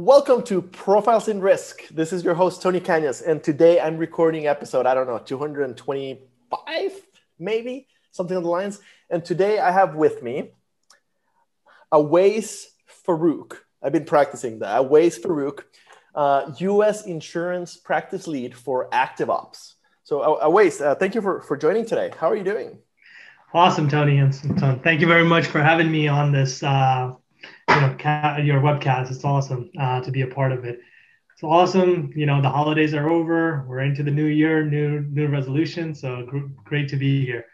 Welcome to Profiles in Risk. This is your host, Tony Cañas, and today I'm recording episode, I don't know, 225, maybe, something on the lines. And today I have with me Awais Farouk. I've been practicing that. Awais Farouk, uh, US Insurance Practice Lead for Active Ops. So, Awais, uh, thank you for, for joining today. How are you doing? Awesome, Tony. And thank you very much for having me on this uh, you know, ca- your webcast. It's awesome uh, to be a part of it. It's awesome. You know, the holidays are over. We're into the new year, new new resolution. So gr- great to be here.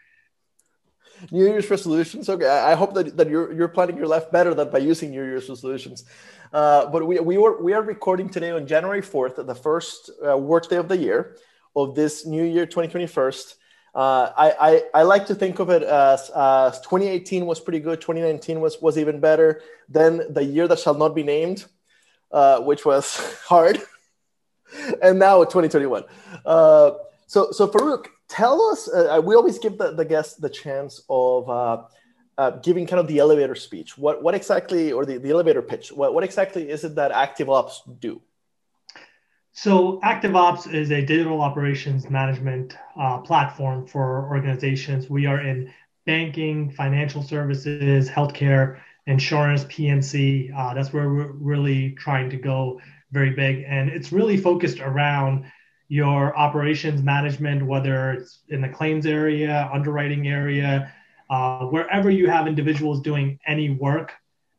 New Year's resolutions. Okay, I hope that, that you're you're planning your life better than by using New Year's resolutions. Uh, but we we were we are recording today on January fourth, the first uh, work day of the year of this new year, 2021. Uh, I, I, like to think of it as, as 2018 was pretty good, 2019 was, was even better. Then the year that shall not be named, uh, which was hard. and now 2021. Uh, so, so Farouk, tell us, uh, we always give the, the guests the chance of giving kind of the elevator speech. What, what exactly, or the, the elevator pitch, what, what exactly is it that Active Ops do? So ActiveOps is a digital operations management uh, platform for organizations. We are in banking, financial services, healthcare, insurance, PNC. Uh, that's where we're really trying to go very big. And it's really focused around your operations management, whether it's in the claims area, underwriting area, uh, wherever you have individuals doing any work,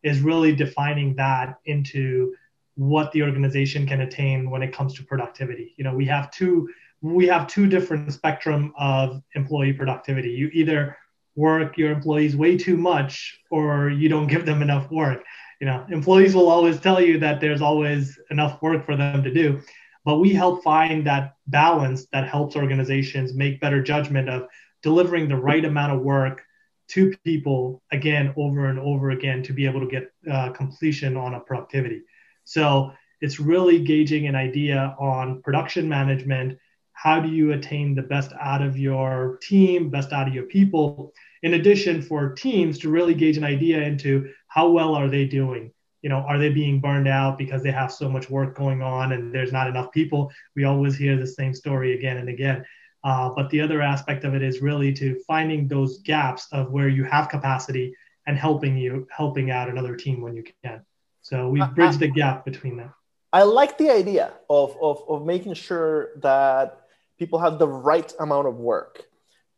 is really defining that into what the organization can attain when it comes to productivity. You know, we have two we have two different spectrum of employee productivity. You either work your employees way too much or you don't give them enough work. You know, employees will always tell you that there's always enough work for them to do, but we help find that balance that helps organizations make better judgment of delivering the right amount of work to people again over and over again to be able to get uh, completion on a productivity. So it's really gauging an idea on production management. How do you attain the best out of your team, best out of your people? In addition, for teams to really gauge an idea into how well are they doing? You know, are they being burned out because they have so much work going on and there's not enough people? We always hear the same story again and again. Uh, but the other aspect of it is really to finding those gaps of where you have capacity and helping you helping out another team when you can. So we bridge the gap between them. I like the idea of, of, of making sure that people have the right amount of work.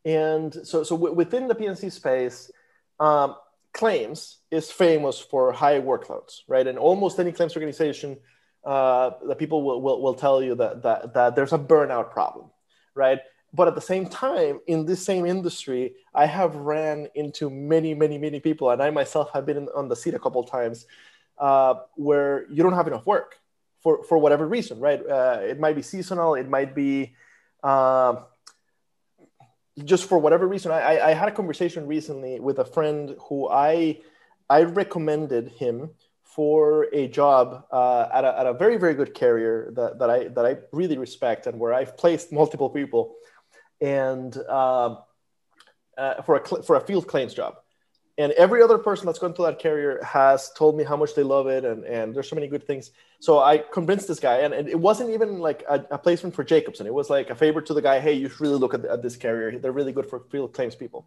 And so, so within the PNC space, um, claims is famous for high workloads, right? And almost any claims organization, uh, the people will, will, will tell you that, that, that there's a burnout problem, right? But at the same time, in this same industry, I have ran into many, many, many people, and I myself have been on the seat a couple times uh, where you don't have enough work for, for whatever reason, right? Uh, it might be seasonal, it might be uh, just for whatever reason. I, I had a conversation recently with a friend who I, I recommended him for a job uh, at, a, at a very, very good carrier that, that, I, that I really respect and where I've placed multiple people and um, uh, for, a, for a field claims job and every other person that's gone to that carrier has told me how much they love it and, and there's so many good things. So i convinced this guy and, and it wasn't even like a, a, placement for jacobson it was like a favor to the guy hey you should really look at, at this carrier. They're really good for field claims people.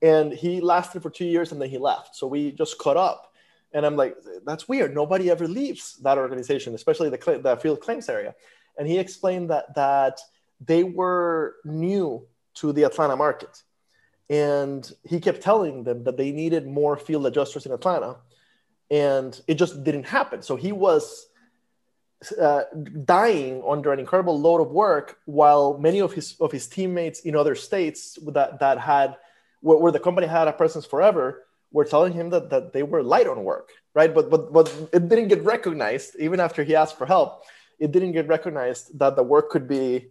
And he lasted for two years and then he left. So we just caught up. And i'm like that's weird. Nobody ever leaves that organization especially the, the field claims area. And he explained that that they were new to the atlanta market and he kept telling them that they needed more field adjusters in Atlanta, and it just didn't happen. So he was uh, dying under an incredible load of work, while many of his of his teammates in other states that that had where, where the company had a presence forever were telling him that that they were light on work, right? But but but it didn't get recognized even after he asked for help. It didn't get recognized that the work could be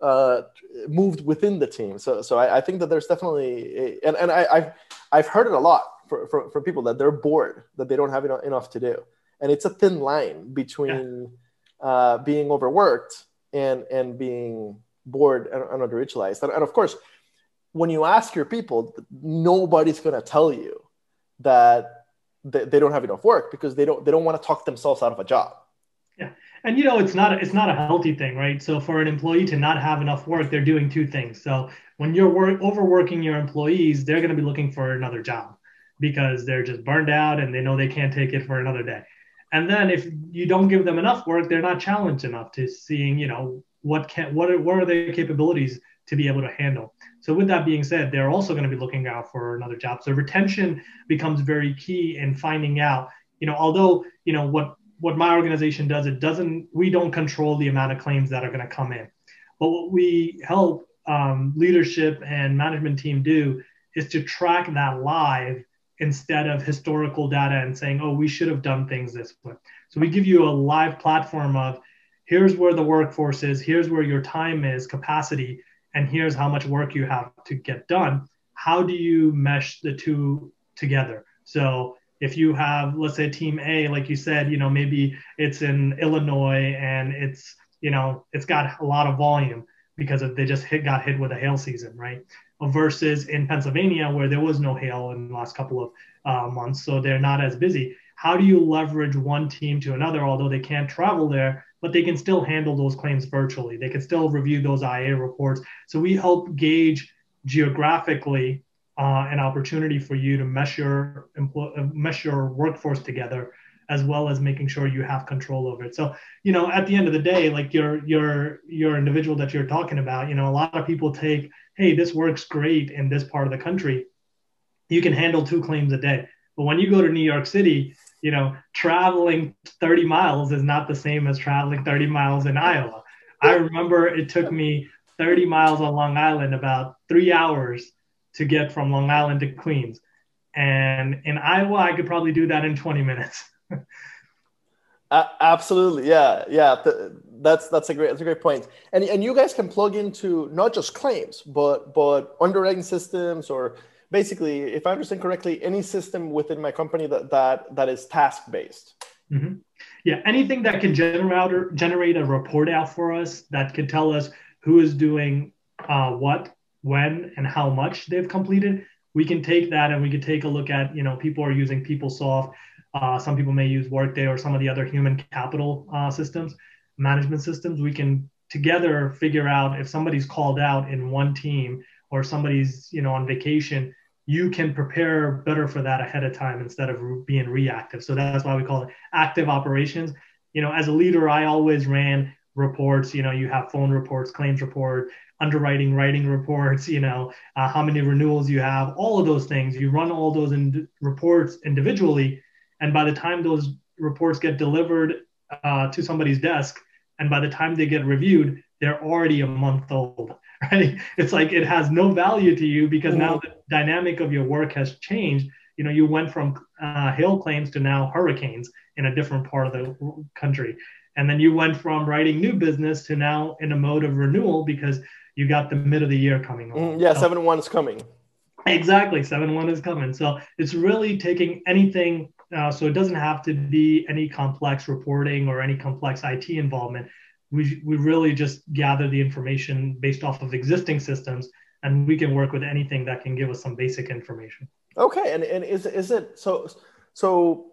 uh, moved within the team. So, so I, I think that there's definitely, a, and, and I, I've, I've heard it a lot for, for, for people that they're bored, that they don't have enough, enough to do. And it's a thin line between yeah. uh, being overworked and, and being bored and, and underutilized. And, and of course, when you ask your people, nobody's going to tell you that they, they don't have enough work because they don't, they don't want to talk themselves out of a job and you know it's not it's not a healthy thing right? So for an employee to not have enough work they're doing two things. So when you're work, overworking your employees they're going to be looking for another job because they're just burned out and they know they can't take it for another day. And then if you don't give them enough work they're not challenged enough to seeing you know what can what are, what are their capabilities to be able to handle. So with that being said they're also going to be looking out for another job. So retention becomes very key in finding out you know although you know what what my organization does, it doesn't, we don't control the amount of claims that are going to come in. But what we help um, leadership and management team do is to track that live instead of historical data and saying, oh, we should have done things this way. So we give you a live platform of here's where the workforce is, here's where your time is, capacity, and here's how much work you have to get done. How do you mesh the two together? So if you have let's say team a like you said you know maybe it's in illinois and it's you know it's got a lot of volume because they just hit got hit with a hail season right? Versus in pennsylvania where there was no hail in the last couple of uh, months so they're not as busy. How do you leverage one team to another although they can't travel there but they can still handle those claims virtually. They can still review those ia reports. So we help gauge geographically uh, an opportunity for you to mesh your employ- uh, mesh your workforce together as well as making sure you have control over it. So, you know, at the end of the day, like your your your individual that you're talking about, you know, a lot of people take, hey, this works great in this part of the country. You can handle two claims a day. But when you go to New York City, you know, traveling 30 miles is not the same as traveling 30 miles in Iowa. I remember it took me 30 miles on Long Island about three hours to get from Long Island to Queens. And in Iowa, I could probably do that in 20 minutes. uh, absolutely, yeah, yeah. Th- that's that's a great that's a great point. And and you guys can plug into not just claims, but but underwriting systems or basically, if I understand correctly, any system within my company that that that is task based. Mm-hmm. Yeah, anything that can generate generate a report out for us that could tell us who is doing uh, what when and how much they've completed, we can take that and we can take a look at, you know, people are using PeopleSoft. Uh, some people may use Workday or some of the other human capital uh, systems, management systems. We can together figure out if somebody's called out in one team or somebody's, you know, on vacation, you can prepare better for that ahead of time instead of being reactive. So that's why we call it active operations. You know, as a leader, I always ran reports. You know, you have phone reports, claims report, underwriting writing reports you know uh, how many renewals you have all of those things. You run all those in reports individually and by the time those reports get delivered uh, to somebody's desk and by the time they get reviewed they're already a month old right? It's like it has no value to you because now mm-hmm. the dynamic of your work has changed. You know you went from uh, hail claims to now hurricanes in a different part of the country. And then you went from writing new business to now in a mode of renewal because you got the mid of the year coming on. Mm, yeah, so, seven one is coming. Exactly, seven one is coming. So it's really taking anything. Uh, so it doesn't have to be any complex reporting or any complex IT involvement. We we really just gather the information based off of existing systems, and we can work with anything that can give us some basic information. Okay, and and is is it so so?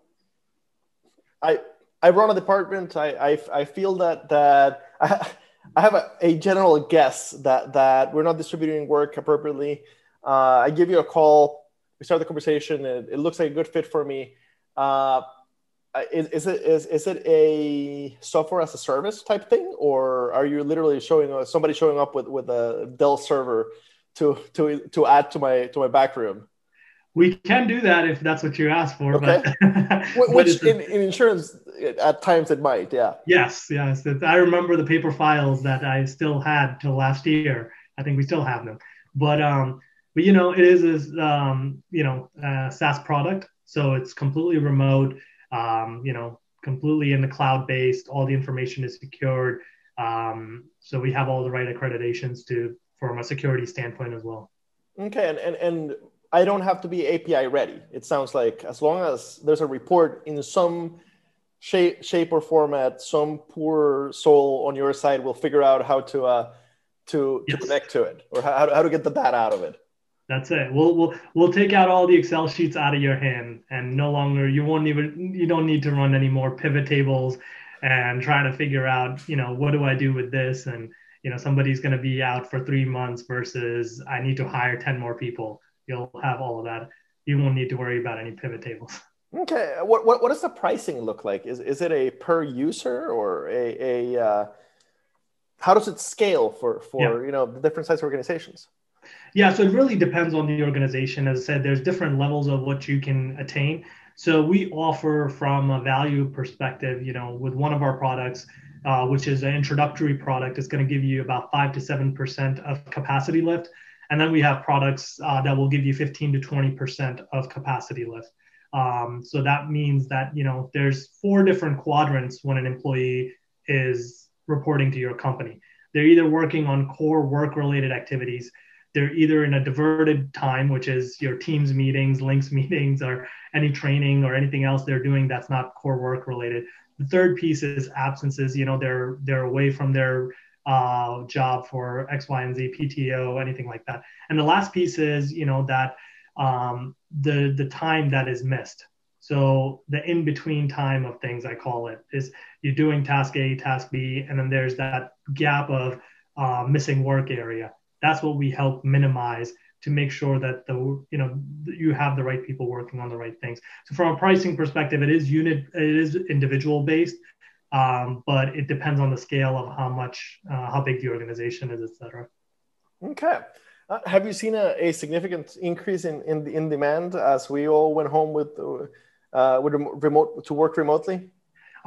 I I run a department. I I, I feel that that. I, I have a, a, general guess that that we're not distributing work appropriately. Uh, I give you a call. We start the conversation. It, it looks like a good fit for me. Uh, is, is, it is, is it a software as a service type thing, or are you literally showing somebody showing up with, with a Dell server to to to add to my to my back room? We can do that if that's what you ask for. Okay. But, Which in, in, insurance, at times it might, yeah. Yes, yes. I remember the paper files that I still had till last year. I think we still have them. But um, but you know, it is a um, you know a SaaS product, so it's completely remote. Um, you know, completely in the cloud based. All the information is secured. Um, so we have all the right accreditations to from a security standpoint as well. Okay, and and, and I don't have to be API ready. It sounds like as long as there's a report in some shape, shape or format, some poor soul on your side will figure out how to uh, to, yes. to connect to it or how, how to get the data out of it. That's it. We'll we'll we'll take out all the Excel sheets out of your hand, and no longer you won't even you don't need to run any more pivot tables. and try to figure out, you know, what do I do with this? And, you know, somebody's going to be out for three months versus I need to hire 10 more people. You'll have all of that. You won't need to worry about any pivot tables. Okay. What, what, what does the pricing look like? Is, is it a per user or a, a uh, how does it scale for, for yeah. you know, the different size organizations? Yeah, so it really depends on the organization. As I said, there's different levels of what you can attain. So we offer from a value perspective, you know, with one of our products, uh, which is an introductory product, it's going to give you about five to seven percent of capacity lift, and then we have products uh, that will give you 15 to 20 percent of capacity lift. Um, so that means that you know there's four different quadrants when an employee is reporting to your company. They're either working on core work-related activities they're either in a diverted time, which is your teams meetings, links meetings, or any training or anything else they're doing that's not core work related. The third piece is absences. You know, they're they're away from their uh, job for X, Y, and Z, PTO, anything like that. And the last piece is, you know, that um, the the time that is missed. So the in between time of things, I call it, is you're doing task A, task B, and then there's that gap of uh, missing work area that's what we help minimize to make sure that the you know you have the right people working on the right things so from a pricing perspective it is unit it is individual based um, but it depends on the scale of how much uh, how big the organization is etc okay uh, have you seen a, a significant increase in, in in demand as we all went home with uh, with remote to work remotely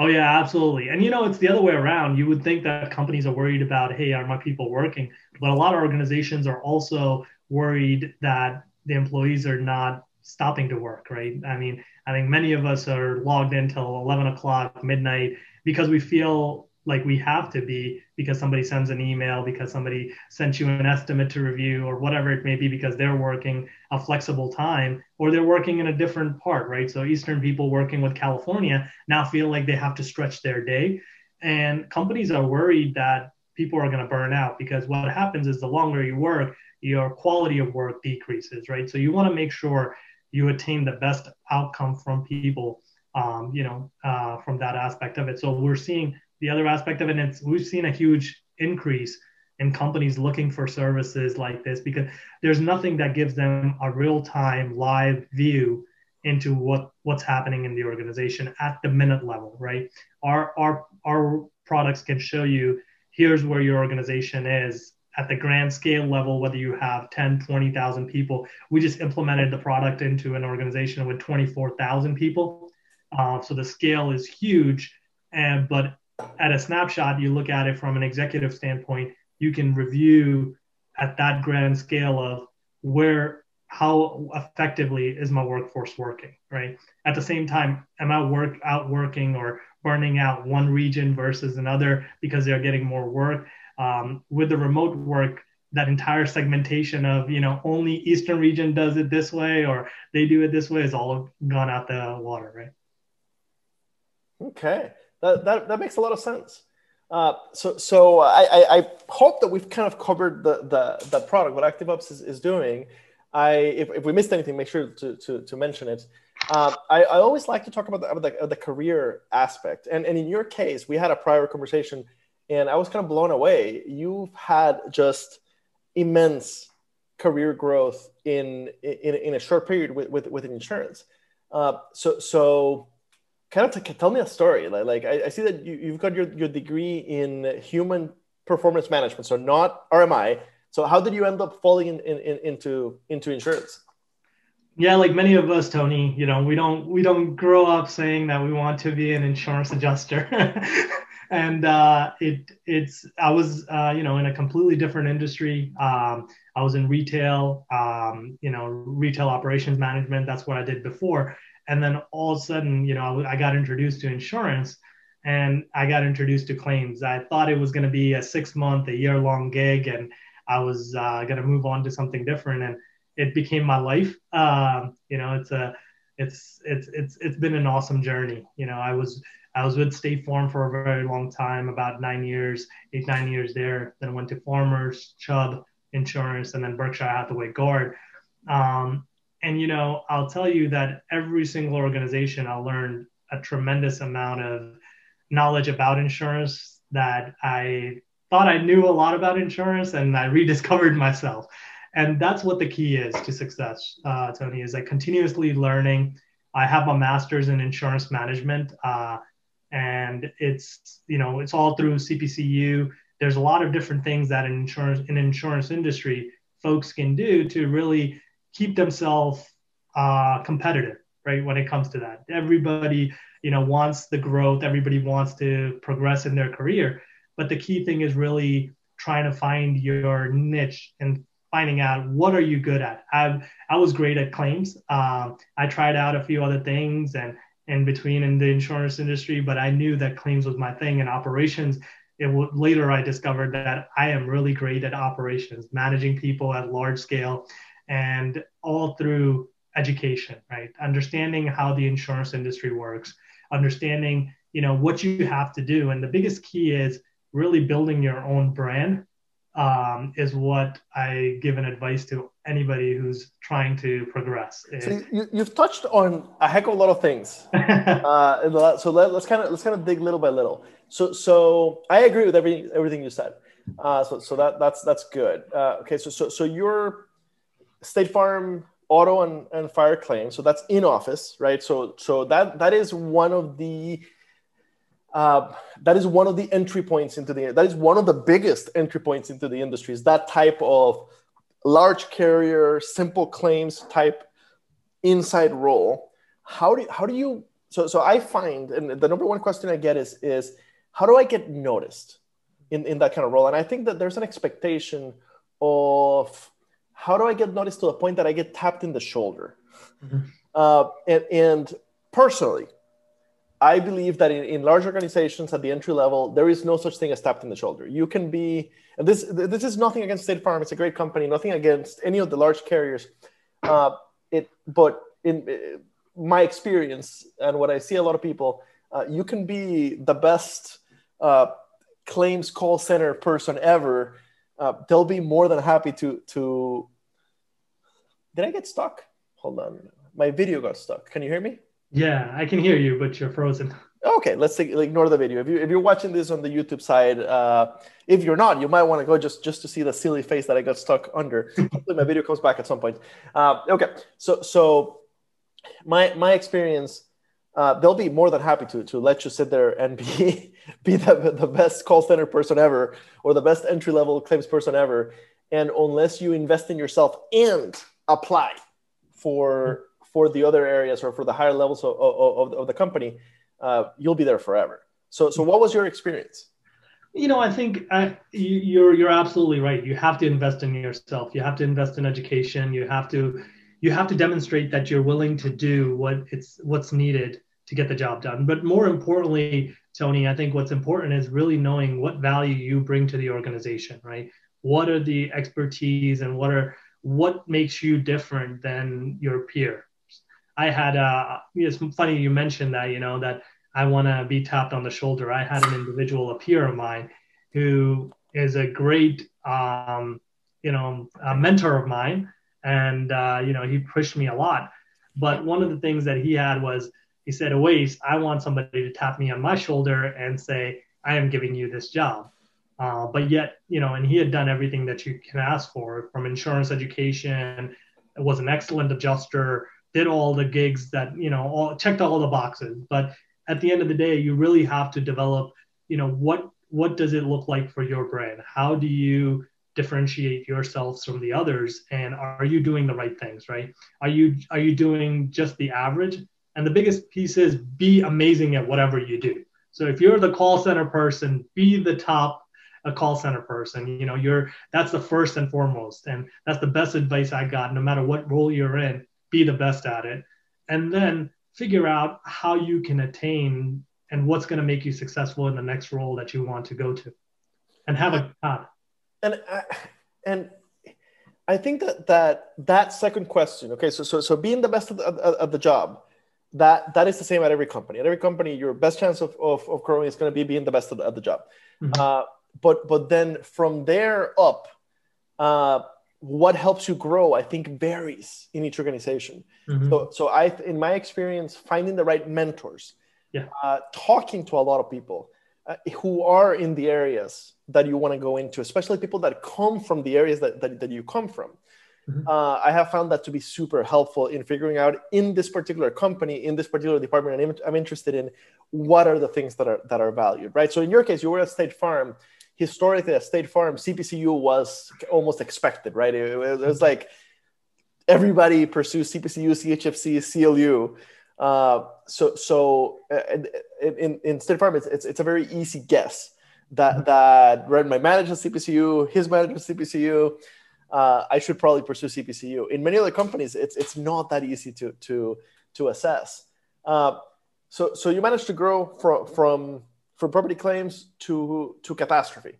Oh yeah, absolutely. And you know, it's the other way around. You would think that companies are worried about, hey, are my people working? But a lot of organizations are also worried that the employees are not stopping to work, right? I mean, I think many of us are logged in till 11 o'clock, midnight, because we feel like we have to be because somebody sends an email, because somebody sent you an estimate to review, or whatever it may be, because they're working a flexible time or they're working in a different part, right? So Eastern people working with California now feel like they have to stretch their day. And companies are worried that people are going to burn out because what happens is the longer you work, your quality of work decreases, right? So you want to make sure you attain the best outcome from people, um, you know, uh, from that aspect of it. So we're seeing the other aspect of it, and we've seen a huge increase in companies looking for services like this because there's nothing that gives them a real-time live view into what what's happening in the organization at the minute level right? Our our our products can show you here's where your organization is at the grand scale level whether you have 10 20,000 people. We just implemented the product into an organization with 24,000 people uh, so the scale is huge and but at a snapshot you look at it from an executive standpoint you can review at that grand scale of where how effectively is my workforce working right? At the same time am i work out working or burning out one region versus another because they're getting more work? Um, with the remote work that entire segmentation of you know only eastern region does it this way or they do it this way is all gone out the water right okay that, that, that makes a lot of sense uh, so, so I, I, hope that we've kind of covered the, the, the product, what ActiveOps is, is doing. I, if, if we missed anything, make sure to, to, to mention it. Um, I, I always like to talk about the, about the, the, career aspect. And, and in your case, we had a prior conversation and I was kind of blown away. You've had just immense career growth in, in, in a short period with, with, with insurance. Uh, so, so kind of t- tell me a story. Like, like I, I, see that you, have got your, your degree in human performance management, so not RMI, so how did you end up falling in, in, in, into into insurance? Yeah, like many of us, Tony, you know, we don't we don't grow up saying that we want to be an insurance adjuster. and uh, it it's I was uh, you know in a completely different industry. Um, I was in retail, um, you know, retail operations management. That's what I did before. And then all of a sudden, you know, I got introduced to insurance, and I got introduced to claims. I thought it was going to be a six month, a year long gig, and I was uh, going to move on to something different, and it became my life. Um, you know, it's a, it's it's it's it's been an awesome journey. You know, I was I was with State Farm for a very long time, about nine years, eight nine years there. Then went to Farmers, Chubb Insurance, and then Berkshire Hathaway Guard. Um, and you know, I'll tell you that every single organization I learned a tremendous amount of knowledge about insurance that I thought I knew a lot about insurance and I rediscovered myself. And that's what the key is to success, uh, Tony, is like continuously learning. I have a master's in insurance management, uh, and it's you know it's all through CPCU. There's a lot of different things that in insurance in insurance industry folks can do to really keep themselves uh, competitive, right? When it comes to that, everybody you know wants the growth. Everybody wants to progress in their career, but the key thing is really trying to find your niche and finding out what are you good at. I I was great at claims. Um, I tried out a few other things and in between in the insurance industry, but I knew that claims was my thing and operations. It w- later I discovered that I am really great at operations, managing people at large scale, and all through education, right? Understanding how the insurance industry works, understanding you know what you have to do, and the biggest key is really building your own brand um, is what I give an advice to anybody who's trying to progress. So you, have touched on a heck of a lot of things. uh, so let, us kind of let's kind of dig little by little. So so I agree with every everything you said. Uh, so so that that's that's good. Uh, okay, so so so your State Farm auto and, and fire claim. So that's in office, right? So so that that is one of the uh, that is one of the entry points into the that is one of the biggest entry points into the industry is that type of large carrier simple claims type inside role how do how do you so so i find and the number one question i get is is how do i get noticed in in that kind of role and i think that there's an expectation of how do i get noticed to the point that i get tapped in the shoulder mm-hmm. uh, and and personally I believe that in, in large organizations at the entry level, there is no such thing as tapped in the shoulder. You can be, and this this is nothing against State Farm. It's a great company. Nothing against any of the large carriers. Uh, it, but in uh, my experience and what I see a lot of people, uh, you can be the best uh, claims call center person ever. Uh, they'll be more than happy to to. Did I get stuck? Hold on, my video got stuck. Can you hear me? Yeah, I can hear you, but you're frozen. Okay, let's take, ignore the video. If you if you're watching this on the YouTube side, uh, if you're not, you might want to go just just to see the silly face that I got stuck under. Hopefully, my video comes back at some point. Uh, okay, so so my my experience, uh, they'll be more than happy to to let you sit there and be be the, the best call center person ever or the best entry level claims person ever, and unless you invest in yourself and apply for for the other areas or for the higher levels of, of, of the company, uh, you'll be there forever. So, so what was your experience? You know, I think I, you're you're absolutely right. You have to invest in yourself. You have to invest in education. You have to you have to demonstrate that you're willing to do what it's what's needed to get the job done. But more importantly, Tony, I think what's important is really knowing what value you bring to the organization. Right? What are the expertise and what are what makes you different than your peer I had uh, it's funny you mentioned that you know that I want to be tapped on the shoulder. I had an individual, a peer of mine, who is a great um, you know a mentor of mine, and uh, you know he pushed me a lot. But one of the things that he had was he said, "Awais, I want somebody to tap me on my shoulder and say, I am giving you this job." Uh, but yet, you know, and he had done everything that you can ask for from insurance education, was an excellent adjuster, did all the gigs that you know all checked all the boxes. But at the end of the day you really have to develop you know what what does it look like for your brand? How do you differentiate yourselves from the others? And are you doing the right things right? Are you are you doing just the average and the biggest piece is be amazing at whatever you do so if you're the call center person be the top a call center person you know you're that's the first and foremost and that's the best advice i got no matter what role you're in be the best at it, and then figure out how you can attain and what's going to make you successful in the next role that you want to go to, and have a path. And I, and I think that that that second question. Okay, so so so being the best at the, at the job. That, that is the same at every company. At every company, your best chance of, of, of growing is going to be being the best at the, at the job. Mm-hmm. Uh, but but then from there up, uh, what helps you grow i think varies in each organization mm-hmm. so so i in my experience finding the right mentors yeah. uh, talking to a lot of people uh, who are in the areas that you want to go into, especially people that come from the areas that, that, that you come from. Mm-hmm. Uh, I have found that to be super helpful in figuring out in this particular company, in this particular department, I'm, I'm interested in what are the things that are that are valued, right? So in your case, you were at State Farm. Historically, at State Farm, CPCU was almost expected, right? It, it was like everybody pursues CPCU, CHFC, CLU. Uh, so so in, in State Farm, it's, it's, it's a very easy guess that mm-hmm. that right, my manager CPCU, his manager CPCU. Uh, I should probably pursue CPCU. In many other companies, it's it's not that easy to to to assess. Uh, so so you managed to grow from from from property claims to to catastrophe.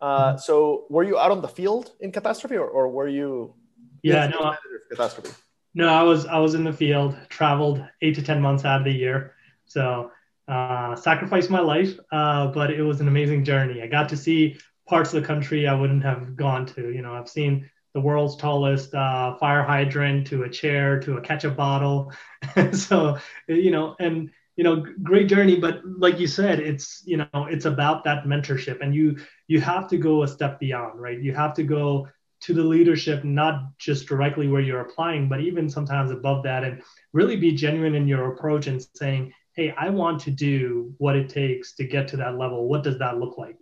Uh, mm-hmm. So were you out on the field in catastrophe, or, or were you? Yeah, no. Catastrophe. No, I was I was in the field, traveled eight to ten months out of the year, so uh, sacrificed my life, uh, but it was an amazing journey. I got to see parts of the country I wouldn't have gone to. You know, I've seen the world's tallest uh, fire hydrant to a chair to a ketchup bottle, so you know, and you know, great journey. But like you said, it's you know, it's about that mentorship, and you you have to go a step beyond, right? You have to go to the leadership, not just directly where you're applying, but even sometimes above that, and really be genuine in your approach and saying, hey, I want to do what it takes to get to that level. What does that look like?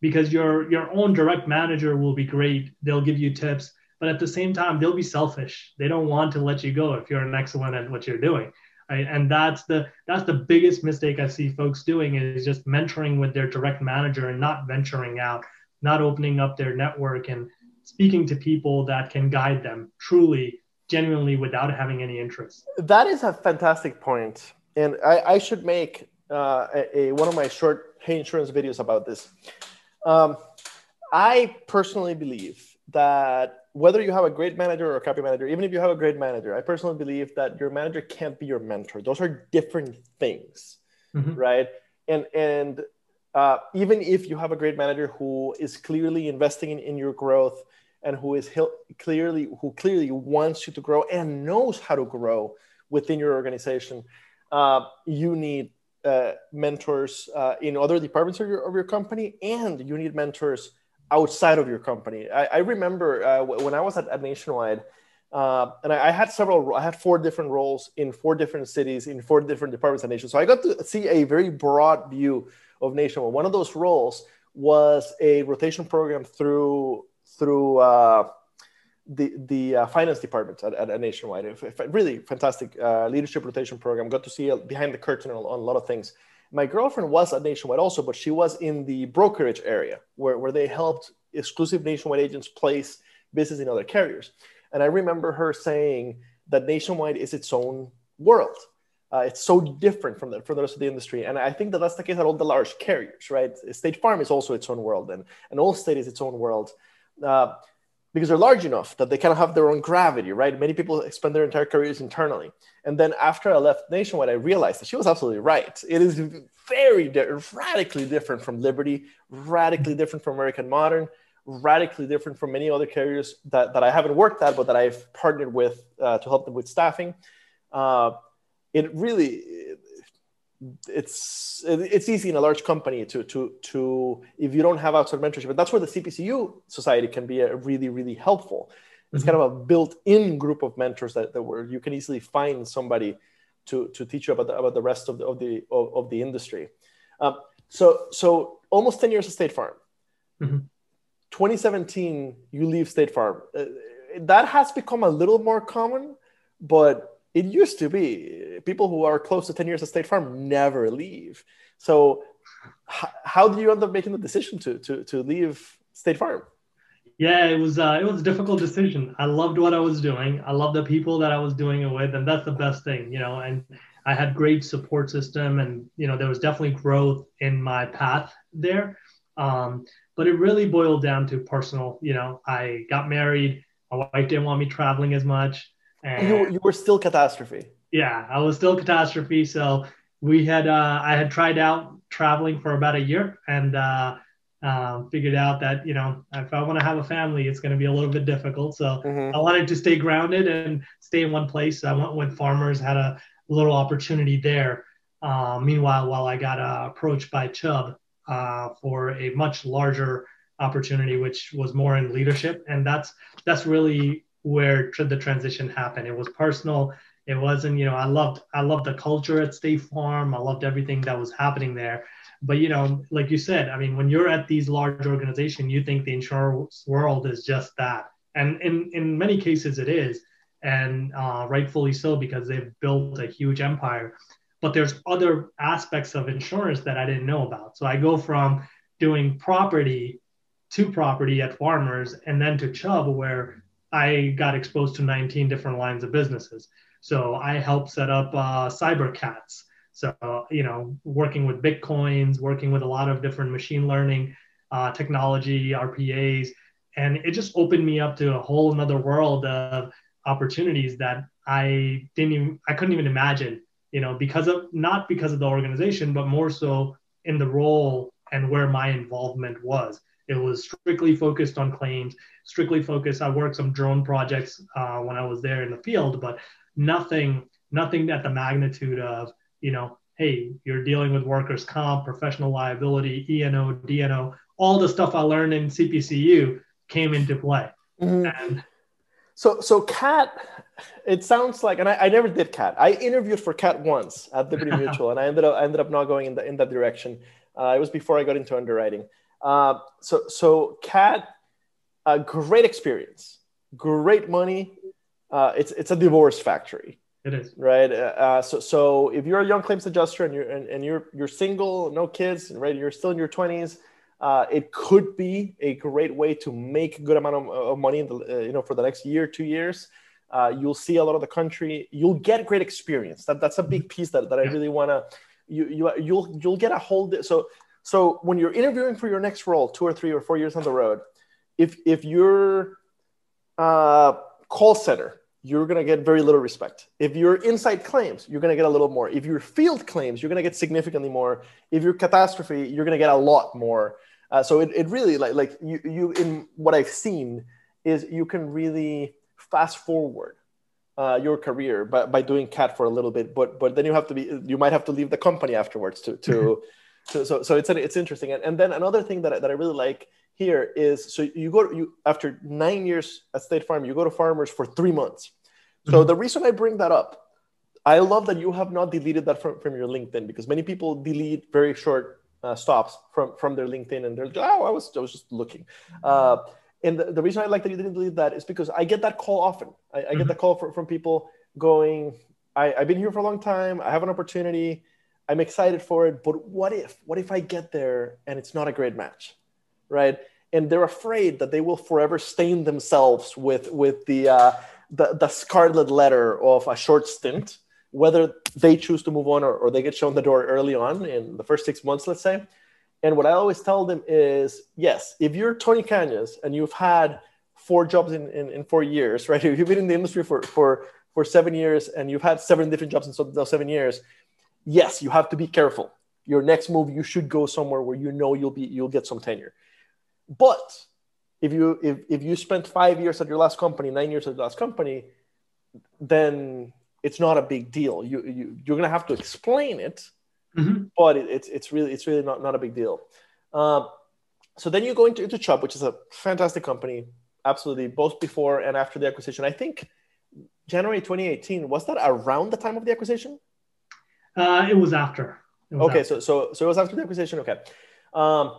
Because your your own direct manager will be great. They'll give you tips, but at the same time, they'll be selfish. They don't want to let you go if you're an excellent at what you're doing. Right? And that's the that's the biggest mistake I see folks doing is just mentoring with their direct manager and not venturing out, not opening up their network and speaking to people that can guide them truly, genuinely, without having any interest. That is a fantastic point, and I, I should make uh, a, a, one of my short hey insurance videos about this. Um, I personally believe that whether you have a great manager or a copy manager, even if you have a great manager, I personally believe that your manager can't be your mentor. Those are different things, mm-hmm. right? And and uh, even if you have a great manager who is clearly investing in, in your growth and who is clearly who clearly wants you to grow and knows how to grow within your organization, uh, you need uh, mentors uh, in other departments of your, of your company, and you need mentors outside of your company. I, I remember uh, when I was at, at Nationwide. Uh, and I, I, had several, I had four different roles in four different cities, in four different departments of Nation. So I got to see a very broad view of Nationwide. One of those roles was a rotation program through through uh, the the uh, finance department at, at, at Nationwide. A really fantastic uh, leadership rotation program. Got to see behind the curtain on, on, a lot of things. My girlfriend was at Nationwide also, but she was in the brokerage area where, where they helped exclusive Nationwide agents place business in other carriers. And I remember her saying that Nationwide is its own world uh, it's so different from the, from the rest of the industry. And I think that that's the case at all the large carriers, right? State Farm is also its own world, and, and Allstate is its own world. Uh, because they're large enough that they kind of have their own gravity, right? Many people spend their entire careers internally. And then after I left Nationwide, I realized that she was absolutely right. It is very di- radically different from Liberty, radically different from American Modern, radically different from many other carriers that, that I haven't worked at, but that I've partnered with uh, to help them with staffing. Uh, it really it's it's easy in a large company to to to if you don't have outside mentorship but that's where the cpcu society can be a really really helpful it's mm-hmm. kind of a built-in group of mentors that, that where you can easily find somebody to to teach you about the, about the rest of the of the of, of the industry um, so so almost 10 years of state farm mm-hmm. 2017 you leave state farm uh, that has become a little more common but it used to be people who are close to 10 years at State Farm never leave. So h- how did you end up making the decision to, to, to leave State Farm? Yeah, it was uh, it was a difficult decision. I loved what I was doing. I loved the people that I was doing it with, and that's the best thing, you know. And I had great support system, and you know there was definitely growth in my path there. Um, but it really boiled down to personal. You know, I got married. My wife didn't want me traveling as much. And you, you were still catastrophe. Yeah, I was still catastrophe. So we had uh, I had tried out traveling for about a year and uh, um, figured out that you know if I want to have a family, it's going to be a little bit difficult. So mm-hmm. I wanted to stay grounded and stay in one place. I went with farmers, had a little opportunity there. Uh, meanwhile, while I got uh, approached by Chubb uh, for a much larger opportunity, which was more in leadership, and that's that's really where the transition happened. It was personal. It wasn't, you know, I loved I loved the culture at State Farm. I loved everything that was happening there. But you know, like you said, I mean, when you're at these large organizations, you think the insurance world is just that, and in in many cases it is, and uh, rightfully so because they've built a huge empire. But there's other aspects of insurance that I didn't know about. So I go from doing property to property at Farmers, and then to Chubb, where I got exposed to 19 different lines of businesses. So I helped set up uh, CyberCats so, you know, working with Bitcoins, working with a lot of different machine learning uh, technology, RPAs, and it just opened me up to a whole another world of opportunities that I didn't even, I couldn't even imagine, you know, because of, not because of the organization, but more so in the role and where my involvement was. It was strictly focused on claims, strictly focused. I worked some drone projects uh, when I was there in the field, but nothing, nothing at the magnitude of you know, hey, you're dealing with workers' comp, professional liability, E&O, all the stuff I learned in CPCU came into play. Mm-hmm. And, so, so Cat, it sounds like, and I, I never did Cat. I interviewed for Cat once at Liberty Mutual, and I ended up I ended up not going in, the, in that direction. Uh, it was before I got into underwriting. Uh, so, so Cat, a great experience, great money. Uh, it's it's a divorce factory. It is right. Uh, so, so if you're a young claims adjuster and you're and, and you're you're single, no kids, right? You're still in your 20s. Uh, it could be a great way to make a good amount of, of money, in the, uh, you know, for the next year, two years. Uh, you'll see a lot of the country. You'll get great experience. That that's a big piece that, that I really want to. You you you'll you'll get a whole. So so when you're interviewing for your next role, two or three or four years on the road, if if you're uh, call center you're going to get very little respect. If you're inside claims, you're going to get a little more. If you're field claims, you're going to get significantly more. If you're catastrophe, you're going to get a lot more. Uh, so it, it really like like you you in what I've seen is you can really fast forward uh, your career by, by doing cat for a little bit, but but then you have to be you might have to leave the company afterwards to to, to so so it's an, it's interesting. And, and then another thing that that I really like here is so you go you after nine years at State Farm, you go to Farmers for three months so mm-hmm. the reason I bring that up, I love that you have not deleted that from, from your LinkedIn because many people delete very short uh, stops from, from their LinkedIn and they're like, oh, I was, I was just looking. Uh, and the, the, reason I like that you didn't delete that is because I get that call often. I, I mm-hmm. get the call from, from people going, I, I've been here for a long time. I have an opportunity. I'm excited for it. But what if? What if I get there and it's not a great match? Right. And they're afraid that they will forever stain themselves with, with the, uh, the, the scarlet letter of a short stint, whether they choose to move on or, or they get shown the door early on in the first six months, let's say. And what I always tell them is yes, if you're Tony Cañas and you've had four jobs in, in, in, four years, right? If you've been in the industry for, for, for seven years and you've had seven different jobs in those seven years, yes, you have to be careful. Your next move, you should go somewhere where you know you'll be you'll get some tenure. But if you if, if you spent five years at your last company nine years at your last company then it's not a big deal you, you you're gonna have to explain it mm-hmm. but it, it's it's really it's really not, not a big deal um, so then you go into, into Chubb, which is a fantastic company absolutely both before and after the acquisition i think january 2018 was that around the time of the acquisition uh, it was after it was okay after. so so so it was after the acquisition okay um,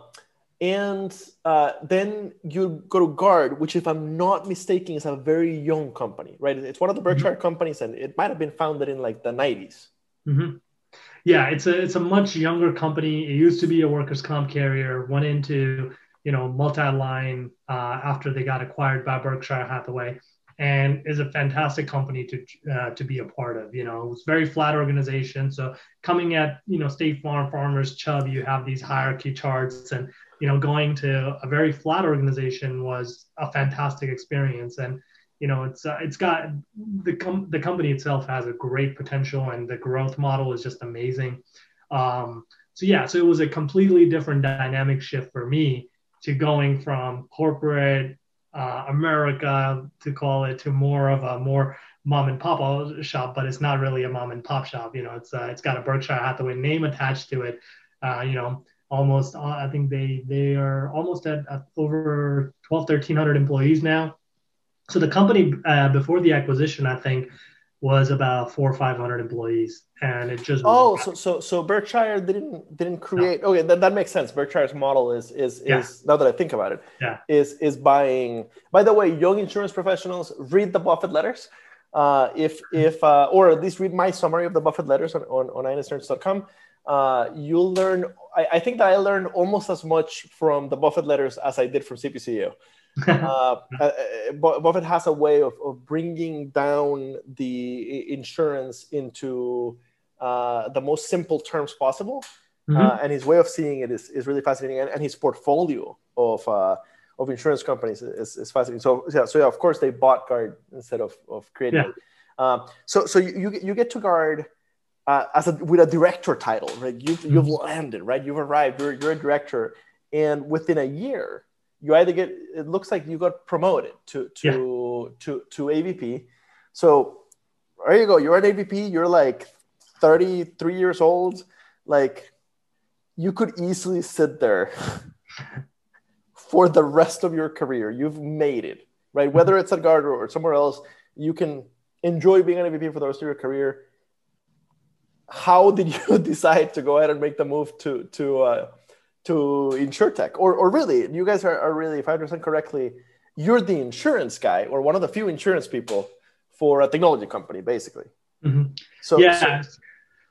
and uh, then you go to Guard, which, if I'm not mistaken, is a very young company, right? It's one of the mm-hmm. Berkshire mm-hmm. companies, and it might have been founded in like the 90s. Mm-hmm. Yeah, it's a it's a much younger company. It used to be a workers' comp carrier. Went into you know multi-line uh, after they got acquired by Berkshire Hathaway, and is a fantastic company to uh, to be a part of. You know, it's very flat organization. So coming at you know State Farm, Farmers, Chubb, you have these hierarchy charts and you know, going to a very flat organization was a fantastic experience. And, you know, it's, uh, it's got the, com- the company itself has a great potential and the growth model is just amazing. Um, so yeah, so it was a completely different dynamic shift for me to going from corporate uh, America to call it to more of a more mom and pop shop, but it's not really a mom and pop shop. You know, it's uh, it's got a Berkshire Hathaway name attached to it. Uh, you know, almost uh, I think they they are almost at, at over 12, 1300 employees now. So the company uh, before the acquisition, I think, was about four or five hundred employees, and it just oh, so so so Berkshire didn't didn't create. No. Okay, that, that makes sense. Berkshire's model is is yeah. is now that I think about it, yeah, is is buying. By the way, young insurance professionals read the Buffett letters. Uh, if if uh, or at least read my summary of the Buffett letters on on, on insnerds.com. Uh, you'll learn. I, I think that I learned almost as much from the Buffett letters as I did from CPCU. Uh, uh, uh Buffett has a way of, of bringing down the insurance into uh, the most simple terms possible. Mm-hmm. Uh, and his way of seeing it is, is really fascinating. And, and his portfolio of, uh, of insurance companies is, is fascinating. So, yeah, so yeah, of course, they bought Guard instead of, of creating yeah. it. Um, so, so you, you get to Guard as a, with a director title, right? You've, mm-hmm. you've landed, right? You've arrived, you're, you're a director. And within a year, you either get it looks like you got promoted to to yeah. to to AVP. So there you go. You're an AVP. You're like 33 years old. Like you could easily sit there for the rest of your career. You've made it, right? Whether it's at Guard or somewhere else, you can enjoy being an AVP for the rest of your career. How did you decide to go ahead and make the move to to uh, to insurtech or, or really you guys are, are really if i understand correctly you're the insurance guy or one of the few insurance people for a technology company basically. Mm-hmm. so yeah. so,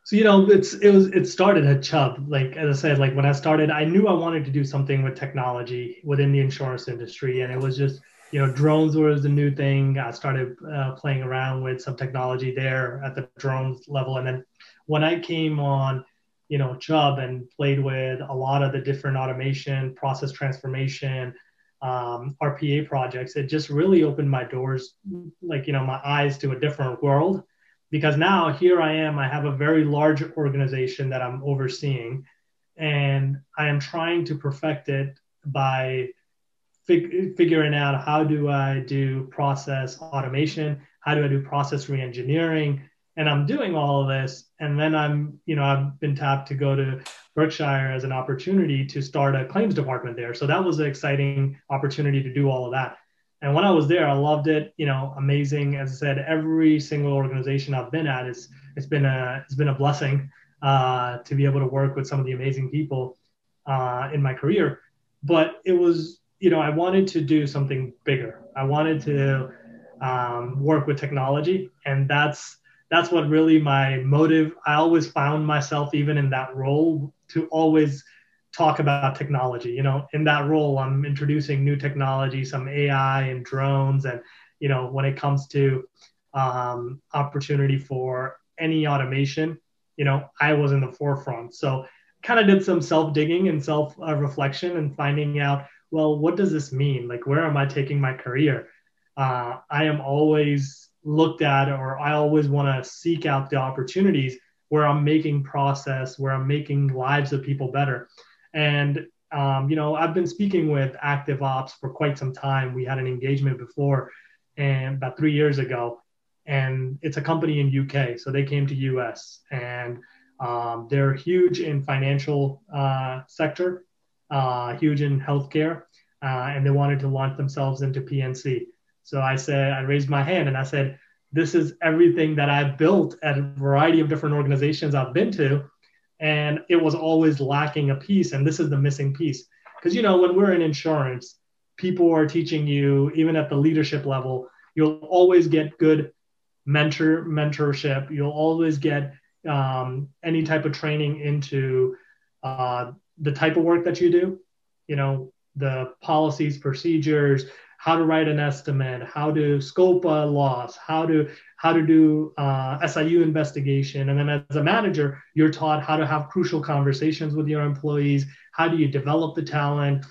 so, you know it's it was it started at chubb. Like as i said like when i started i knew i wanted to do something with technology within the insurance industry and it was just you know drones was the new thing. I started uh, playing around with some technology there at the drones level and then when i came on you know Chubb and played with a lot of the different automation, process transformation, um, RPA projects. It just really opened my doors, like you know, my eyes to a different world. Because now here I am, I have a very large organization that I'm overseeing, and I am trying to perfect it by fig- figuring out how do I do process automation, how do I do process reengineering, and I'm doing all of this, and then I'm, you know, I've been tapped to go to Berkshire as an opportunity to start a claims department there. So that was an exciting opportunity to do all of that. And when I was there, I loved it. You know, amazing. As I said, every single organization I've been at is it's been a it's been a blessing uh, to be able to work with some of the amazing people uh, in my career. But it was, you know, I wanted to do something bigger. I wanted to um, work with technology, and that's that's what really my motive. I always found myself even in that role to always talk about technology. You know, in that role, I'm introducing new technology, some AI and drones, and you know, when it comes to um, opportunity for any automation, you know, I was in the forefront. So, kind of did some self digging and self reflection and finding out, well, what does this mean? Like, where am I taking my career? Uh, I am always looked at or I always want to seek out the opportunities where I'm making process, where I'm making lives of people better. And um, you know, I've been speaking with Active Ops for quite some time. We had an engagement before, and about three years ago, and it's a company in UK. So they came to US, and um, they're huge in financial uh, sector, uh, huge in healthcare, uh, and they wanted to launch themselves into P&C. So I said, I raised my hand and I said, this is everything that I've built at a variety of different organizations I've been to. And it was always lacking a piece. And this is the missing piece. Because, you know, when we're in insurance, people are teaching you, even at the leadership level, you'll always get good mentor mentorship. You'll always get um, any type of training into uh, the type of work that you do. You know, the policies, procedures, how to write an estimate, how to scope a loss, how to how to do uh, SIU investigation, and then as a manager, you're taught how to have crucial conversations with your employees. How do you develop the talent?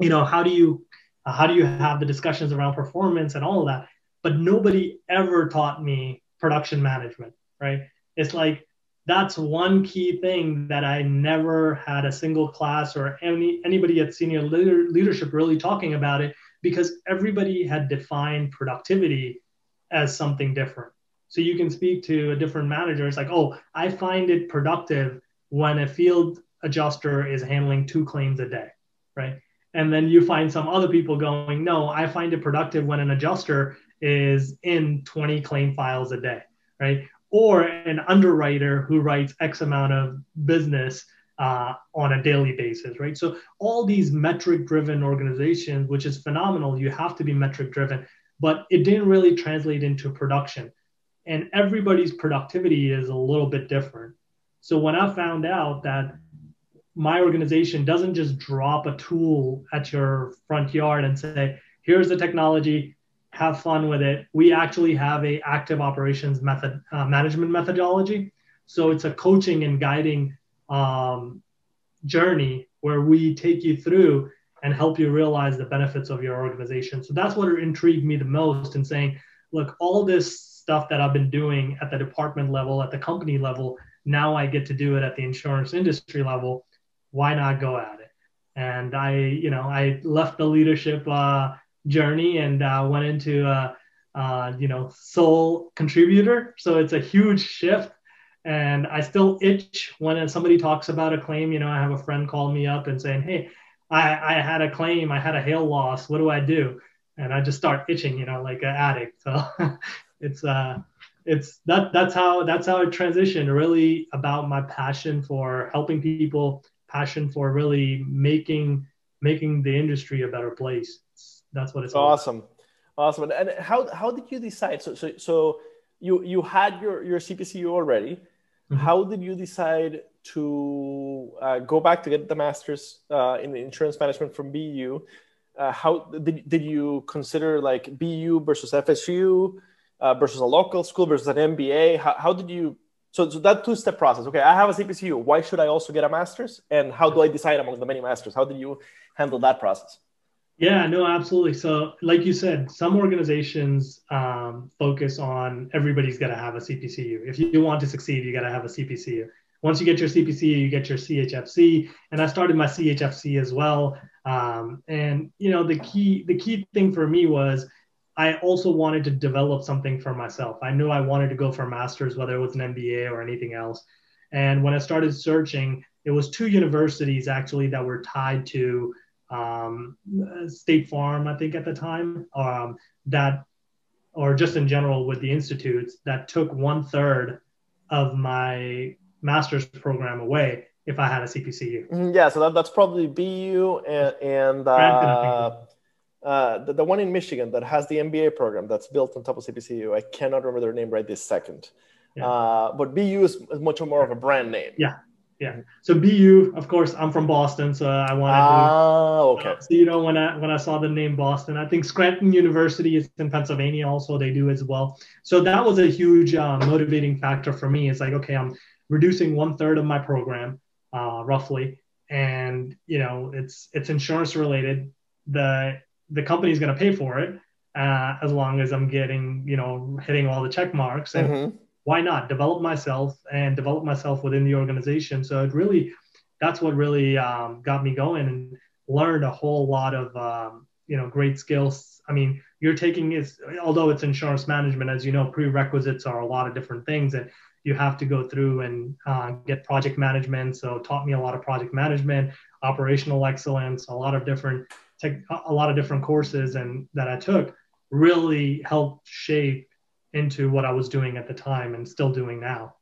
You know, how do you how do you have the discussions around performance and all of that? But nobody ever taught me production management, right? It's like that's one key thing that I never had a single class or any anybody at senior leadership really talking about it because everybody had defined productivity as something different. So you can speak to a different manager. It's like, oh, I find it productive when a field adjuster is handling two claims a day, right? And then you find some other people going, no, I find it productive when an adjuster is in 20 claim files a day, right? Or an underwriter who writes X amount of business uh, on a daily basis, right? So all these metric driven organizations, which is phenomenal, you have to be metric driven, but it didn't really translate into production. And everybody's productivity is a little bit different. So when I found out that my organization doesn't just drop a tool at your front yard and say, here's the technology, have fun with it. We actually have a active operations method uh, management methodology. So it's a coaching and guiding um, journey where we take you through and help you realize the benefits of your organization. So that's what intrigued me the most in saying, look, all this stuff that I've been doing at the department level, at the company level, now I get to do it at the insurance industry level. Why not go at it? And I, you know, I left the leadership uh, journey and uh, went into, uh, uh, you know, sole contributor. So it's a huge shift and I still itch when somebody talks about a claim. You know, I have a friend call me up and saying, "Hey, I, I had a claim, I had a hail loss. What do I do?" And I just start itching, you know, like an addict. So it's uh, it's that that's how that's how it transitioned. Really about my passion for helping people, passion for really making making the industry a better place. That's what it's awesome, awesome. And how how did you decide? So so so you you had your your CPCU already Mm-hmm. How did you decide to uh, go back to get the master's uh, in insurance management from BU? Uh, how did, did you consider like BU versus FSU uh, versus a local school versus an MBA? How, how did you? So, so that two step process. Okay, I have a CPCU. Why should I also get a master's? And how do I decide among the many masters? How did you handle that process? Yeah, no, absolutely. So, like you said, some organizations um, focus on everybody's got to have a CPCU. If you want to succeed, you got to have a CPCU. Once you get your CPCU, you get your CHFC, and I started my CHFC as well. Um, and you know, the key the key thing for me was I also wanted to develop something for myself. I knew I wanted to go for a master's, whether it was an MBA or anything else. And when I started searching, it was two universities actually that were tied to um, State Farm, I think at the time, um, that, or just in general with the institutes, that took one third of my master's program away if I had a CPCU. Mm, yeah, so that, that's probably BU and, and uh, uh, the, the one in Michigan that has the MBA program that's built on top of CPCU. I cannot remember their name right this second. Yeah. Uh, but BU is much more of a brand name. Yeah, yeah. So BU, of course, I'm from Boston, so I wanted ah, okay. Uh, so you know when I when I saw the name Boston, I think Scranton University is in Pennsylvania also they do as well. So that was a huge uh, motivating factor for me. It's like okay, I'm reducing one third of my program, uh, roughly, and you know it's it's insurance related. The the company is going to pay for it uh, as long as I'm getting you know hitting all the check marks and. Mm-hmm why not develop myself and develop myself within the organization? So it really, that's what really um, got me going and learned a whole lot of, um, you know, great skills. I mean, you're taking is although it's insurance management, as you know, prerequisites are a lot of different things and you have to go through and uh, get project management. So taught me a lot of project management, operational excellence, a lot of different tech, a lot of different courses and that I took really helped shape into what I was doing at the time and still doing now.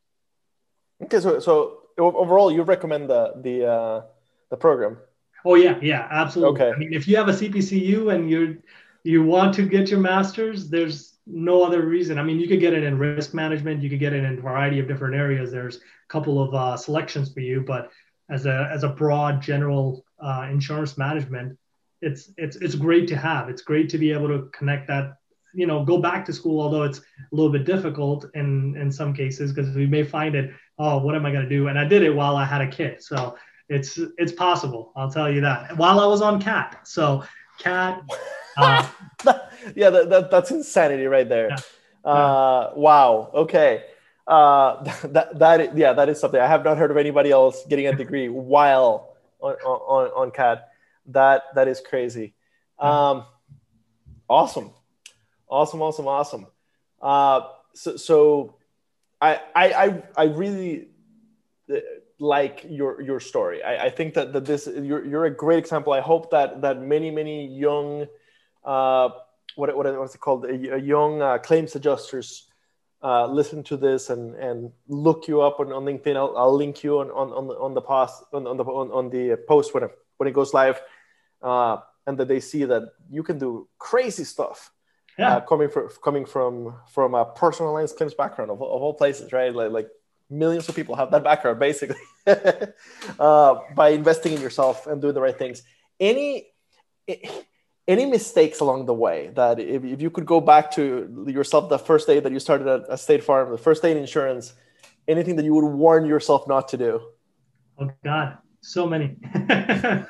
Okay, so so overall, you recommend the the uh, the program? Oh yeah, yeah, absolutely. Okay. I mean, if you have a CPCU and you you want to get your master's, there's no other reason. I mean, you could get it in risk management, you could get it in a variety of different areas. There's a couple of uh, selections for you, but as a as a broad general uh, insurance management, it's it's it's great to have. It's great to be able to connect that you know go back to school although it's a little bit difficult in in some cases because we may find it oh what am i going to do? And i did it while i had a kid so it's it's possible i'll tell you that while i was on cat so cat uh, yeah that, that, that's insanity right there. Yeah. Uh, wow okay. Uh, that, that yeah that is something i have not heard of anybody else getting a degree while on on, on cat. That that is crazy. Um, awesome Awesome, awesome, awesome. Uh, so, so I, I, I really uh, like your your story. I, I think that, that this you're, you're a great example. I hope that that many many young uh, what what what's it called a, young uh, claims adjusters uh, listen to this and and look you up on, on LinkedIn. I'll, I'll link you on on on the, on the post on, on the on, on the post when it, when it goes live, uh, and that they see that you can do crazy stuff. Yeah. Uh, coming from coming from from a personal lines claims background of, of all places, right? Like, like millions of people have that background basically uh, by investing in yourself and doing the right things. Any any mistakes along the way that if, if you could go back to yourself the first day that you started at a State Farm, the first day in insurance, anything that you would warn yourself not to do? Oh God, so many.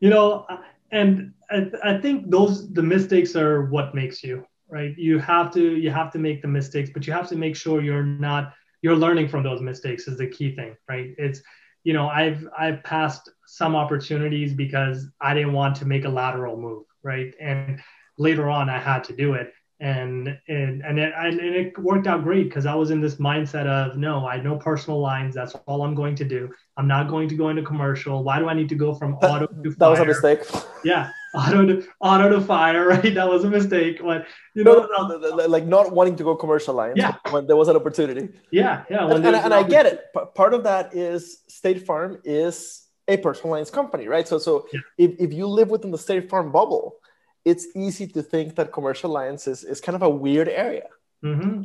you know, and I, I think those the mistakes are what makes you right you have to you have to make the mistakes but you have to make sure you're not you're learning from those mistakes is the key thing right it's you know i've i've passed some opportunities because i didn't want to make a lateral move right and later on i had to do it and and and it, and it worked out great because I was in this mindset of no, I know personal lines. That's all I'm going to do. I'm not going to go into commercial. Why do I need to go from auto to fire? That was a mistake. Yeah, auto to auto to fire. Right, that was a mistake. But you know, no, no, no, like not wanting to go commercial lines. Yeah, when there was an opportunity. Yeah, yeah. And, and, and I get it. Part of that is State Farm is a personal lines company, right? So so yeah. if if you live within the State Farm bubble it's easy to think that commercial lines is, is kind of a weird area. Mm-hmm.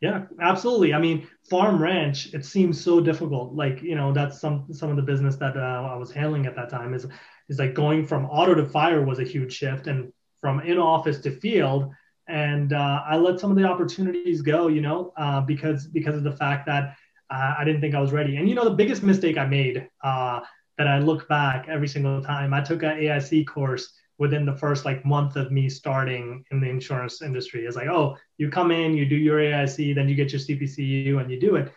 Yeah, absolutely. I mean, farm ranch, it seems so difficult. Like, you know, that's some some of the business that uh, I was handling at that time is is like going from auto to fire was a huge shift, and from in office to field. And uh, I let some of the opportunities go, you know, uh, because because of the fact that uh, I didn't think I was ready. And you know, the biggest mistake I made uh, that I look back every single time, I took an AIC course within the first like month of me starting in the insurance industry. It's like, oh, you come in, you do your AIC, then you get your CPCU and you do it.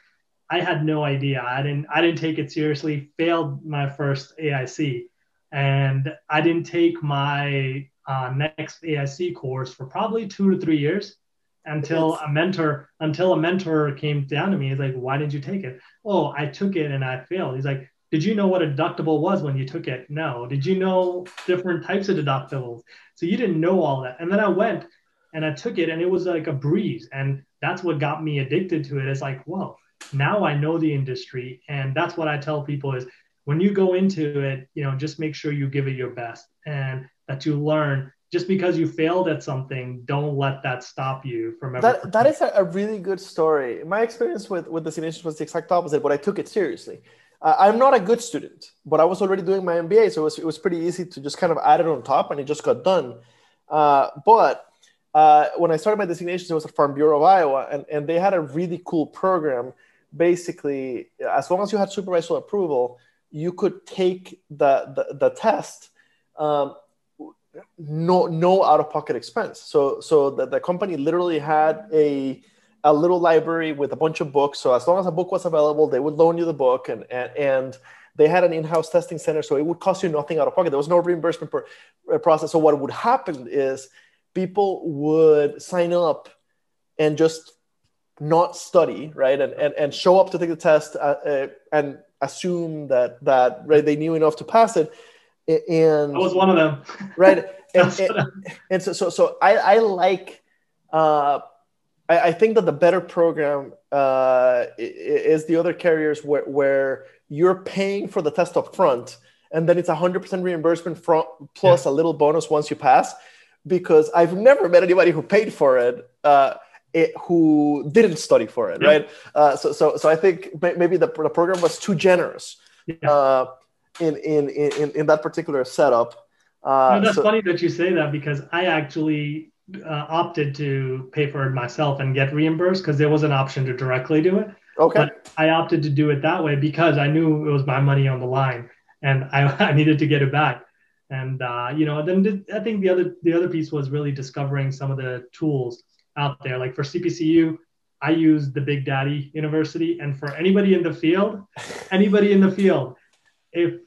I had no idea. I didn't I didn't take it seriously, failed my first AIC. And I didn't take my uh, next AIC course for probably two to three years until a mentor until a mentor came down to me. He's like, why didn't you take it? Oh, I took it and I failed. He's like, did you know what a deductible was when you took it? No. Did you know different types of deductibles? So you didn't know all that. And then I went and I took it and it was like a breeze. And that's what got me addicted to it. It's like, whoa, now I know the industry. And that's what I tell people is when you go into it, you know, just make sure you give it your best and that you learn just because you failed at something, don't let that stop you from ever. That, that is a, really good story. My experience with, with designations was the exact opposite, but I took it seriously. Uh, I'm not a good student, but I was already doing my MBA, so it was, it was pretty easy to just kind of add it on top, and it just got done. Uh, but uh, when I started my designations, it was at Farm Bureau of Iowa, and, and they had a really cool program. Basically, as long as you had supervisor approval, you could take the, the, the test um, no no out of pocket expense. So so the, the company literally had a a little library with a bunch of books. So as long as a book was available, they would loan you the book, and and, and they had an in-house testing center, so it would cost you nothing out of pocket. There was no reimbursement per, process. So what would happen is people would sign up and just not study, right, and and, and show up to take the test uh, uh, and assume that that right they knew enough to pass it. And I was one of them, right? and, and, and, so so so I I like. Uh, I, I think that the better program uh, is the other carriers where, where you're paying for the test up front and then it's 100% reimbursement from, plus yeah. a little bonus once you pass because I've never met anybody who paid for it, uh, it who didn't study for it, yeah. right? Uh, so, so, so I think maybe the, the program was too generous yeah. uh, in, in, in, in that particular setup. Uh, no, that's so, funny that you say that because I actually uh, opted to pay for it myself and get reimbursed because there was an option to directly do it. Okay. But I opted to do it that way because I knew it was my money on the line and I, I needed to get it back. And uh, you know, then th- I think the other the other piece was really discovering some of the tools out there. Like for CPCU, I use the Big Daddy University, and for anybody in the field, anybody in the field, if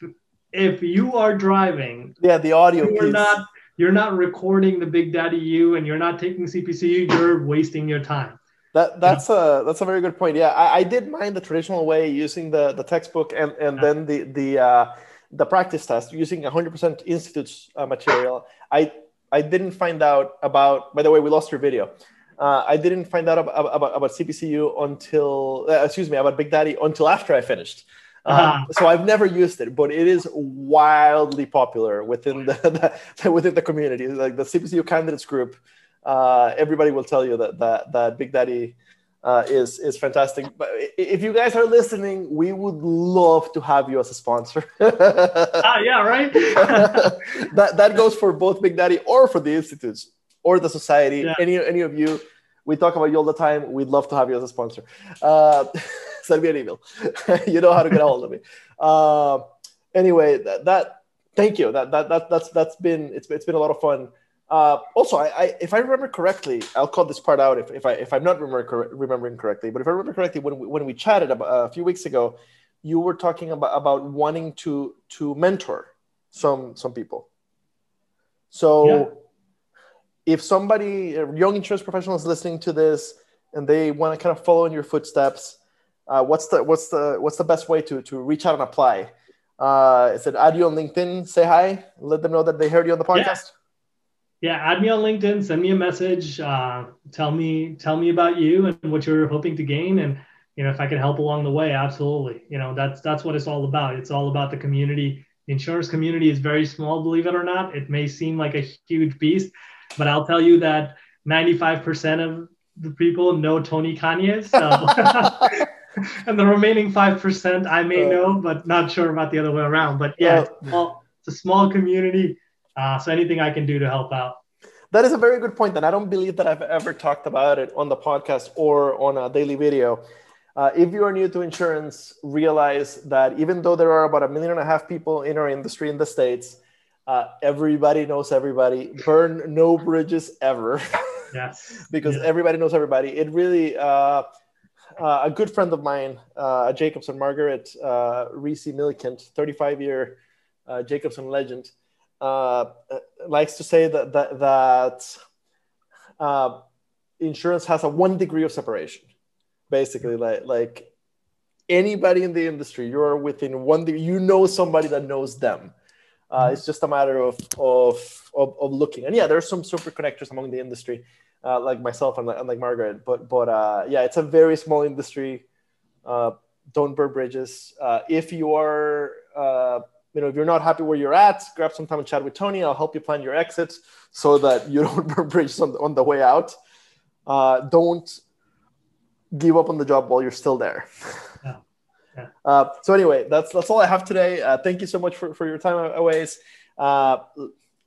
if you are driving, yeah, the audio you are not you're not recording the Big Daddy U and you're not taking CPCU, you're wasting your time. That that's a that's a very good point. Yeah, I, I did mine the traditional way using the the textbook and and yeah. then the the uh, the practice test using 100% institutes uh, material. I I didn't find out about. By the way, we lost your video. Uh, I didn't find out about, about, about CPCU until uh, excuse me about Big Daddy until after I finished. Uh-huh. Um, so I've never used it, but it is wildly popular within the, the within the community. Like the CPCU candidates group uh, everybody will tell you that that that Big Daddy uh, is is fantastic. But if you guys are listening, we would love to have you as a sponsor. ah, yeah, right. that that goes for both Big Daddy or for the institutes or the society. Yeah. Any any of you, we talk about you all the time. We'd love to have you as a sponsor. Uh, send me an email. you know how to get a hold of me. Uh, anyway, that, that thank you. That that that that's that's been it's it's been a lot of fun. Uh, also, I, I, if I remember correctly, I'll call this part out if, if I if I'm not remember, remembering correctly. But if I remember correctly, when we, when we chatted about, uh, a few weeks ago, you were talking about, about wanting to to mentor some some people. So. If somebody, a young insurance professional, is listening to this and they want to kind of follow in your footsteps, uh, what's the what's the what's the best way to to reach out and apply? Uh, is it add you on LinkedIn, say hi, let them know that they heard you on the podcast? Yeah yeah, add me on LinkedIn, send me a message, uh, tell me tell me about you and what you're hoping to gain, and you know if I can help along the way, absolutely. You know that's that's what it's all about. It's all about the community. The insurance community is very small, believe it or not. It may seem like a huge beast, but I'll tell you that 95% of the people know Tony Cañas. So. and the remaining 5% I may uh. know, but not sure about the other way around. But yeah, it's, small, it's a small community uh, so anything I can do to help out. That is a very good point. point, and I don't believe that I've ever talked about it on the podcast or on a daily video. Uh, if you are new to insurance, realize that even though there are about a million and a half people in our industry in the States, uh, everybody knows everybody. Burn no bridges ever. Yes. because everybody knows everybody. It really, uh, uh a good friend of mine, uh, Jacobson, Margaret uh, Reese Millicent, 35 year uh, Jacobson legend, uh, likes to say that that, that uh, insurance has a one degree of separation. Basically, like like anybody in the industry, you're within one. De- you know somebody that knows them. Uh. It's just a matter of, of, of of looking. And yeah, there are some super connectors among the industry, uh, like myself and like, and like Margaret. But but uh, yeah, it's a very small industry. Uh, don't burn bridges. Uh, if you are uh, you know, if you're not happy where you're at, grab some time and chat with Tony. I'll help you plan your exit so that you don't burn bridges on the, on the way out. Uh, don't give up on the job while you're still there. Yeah. Uh, so anyway, that's that's all I have today. Uh, thank you so much for, for your time, always. Uh,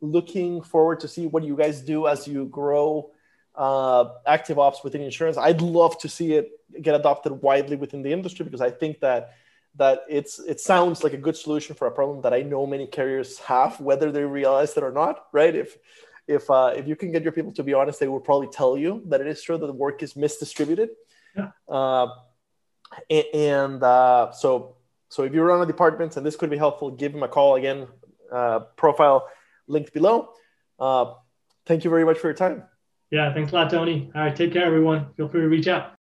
looking forward to see what you guys do as you grow uh, active ops within insurance. I'd love to see it get adopted widely within the industry because I think that that it's it sounds like a good solution for a problem that I know many carriers have, whether they realize it or not. Right? If if uh, if you can get your people to be honest, they will probably tell you that it is true that the work is misdistributed. Yeah. And uh, so so if you run a department and this could be helpful, give them a call again. Uh, profile linked below. Uh, thank you very much for your time. Yeah, thanks a lot, Tony. All right, take care, everyone. Feel free to reach out.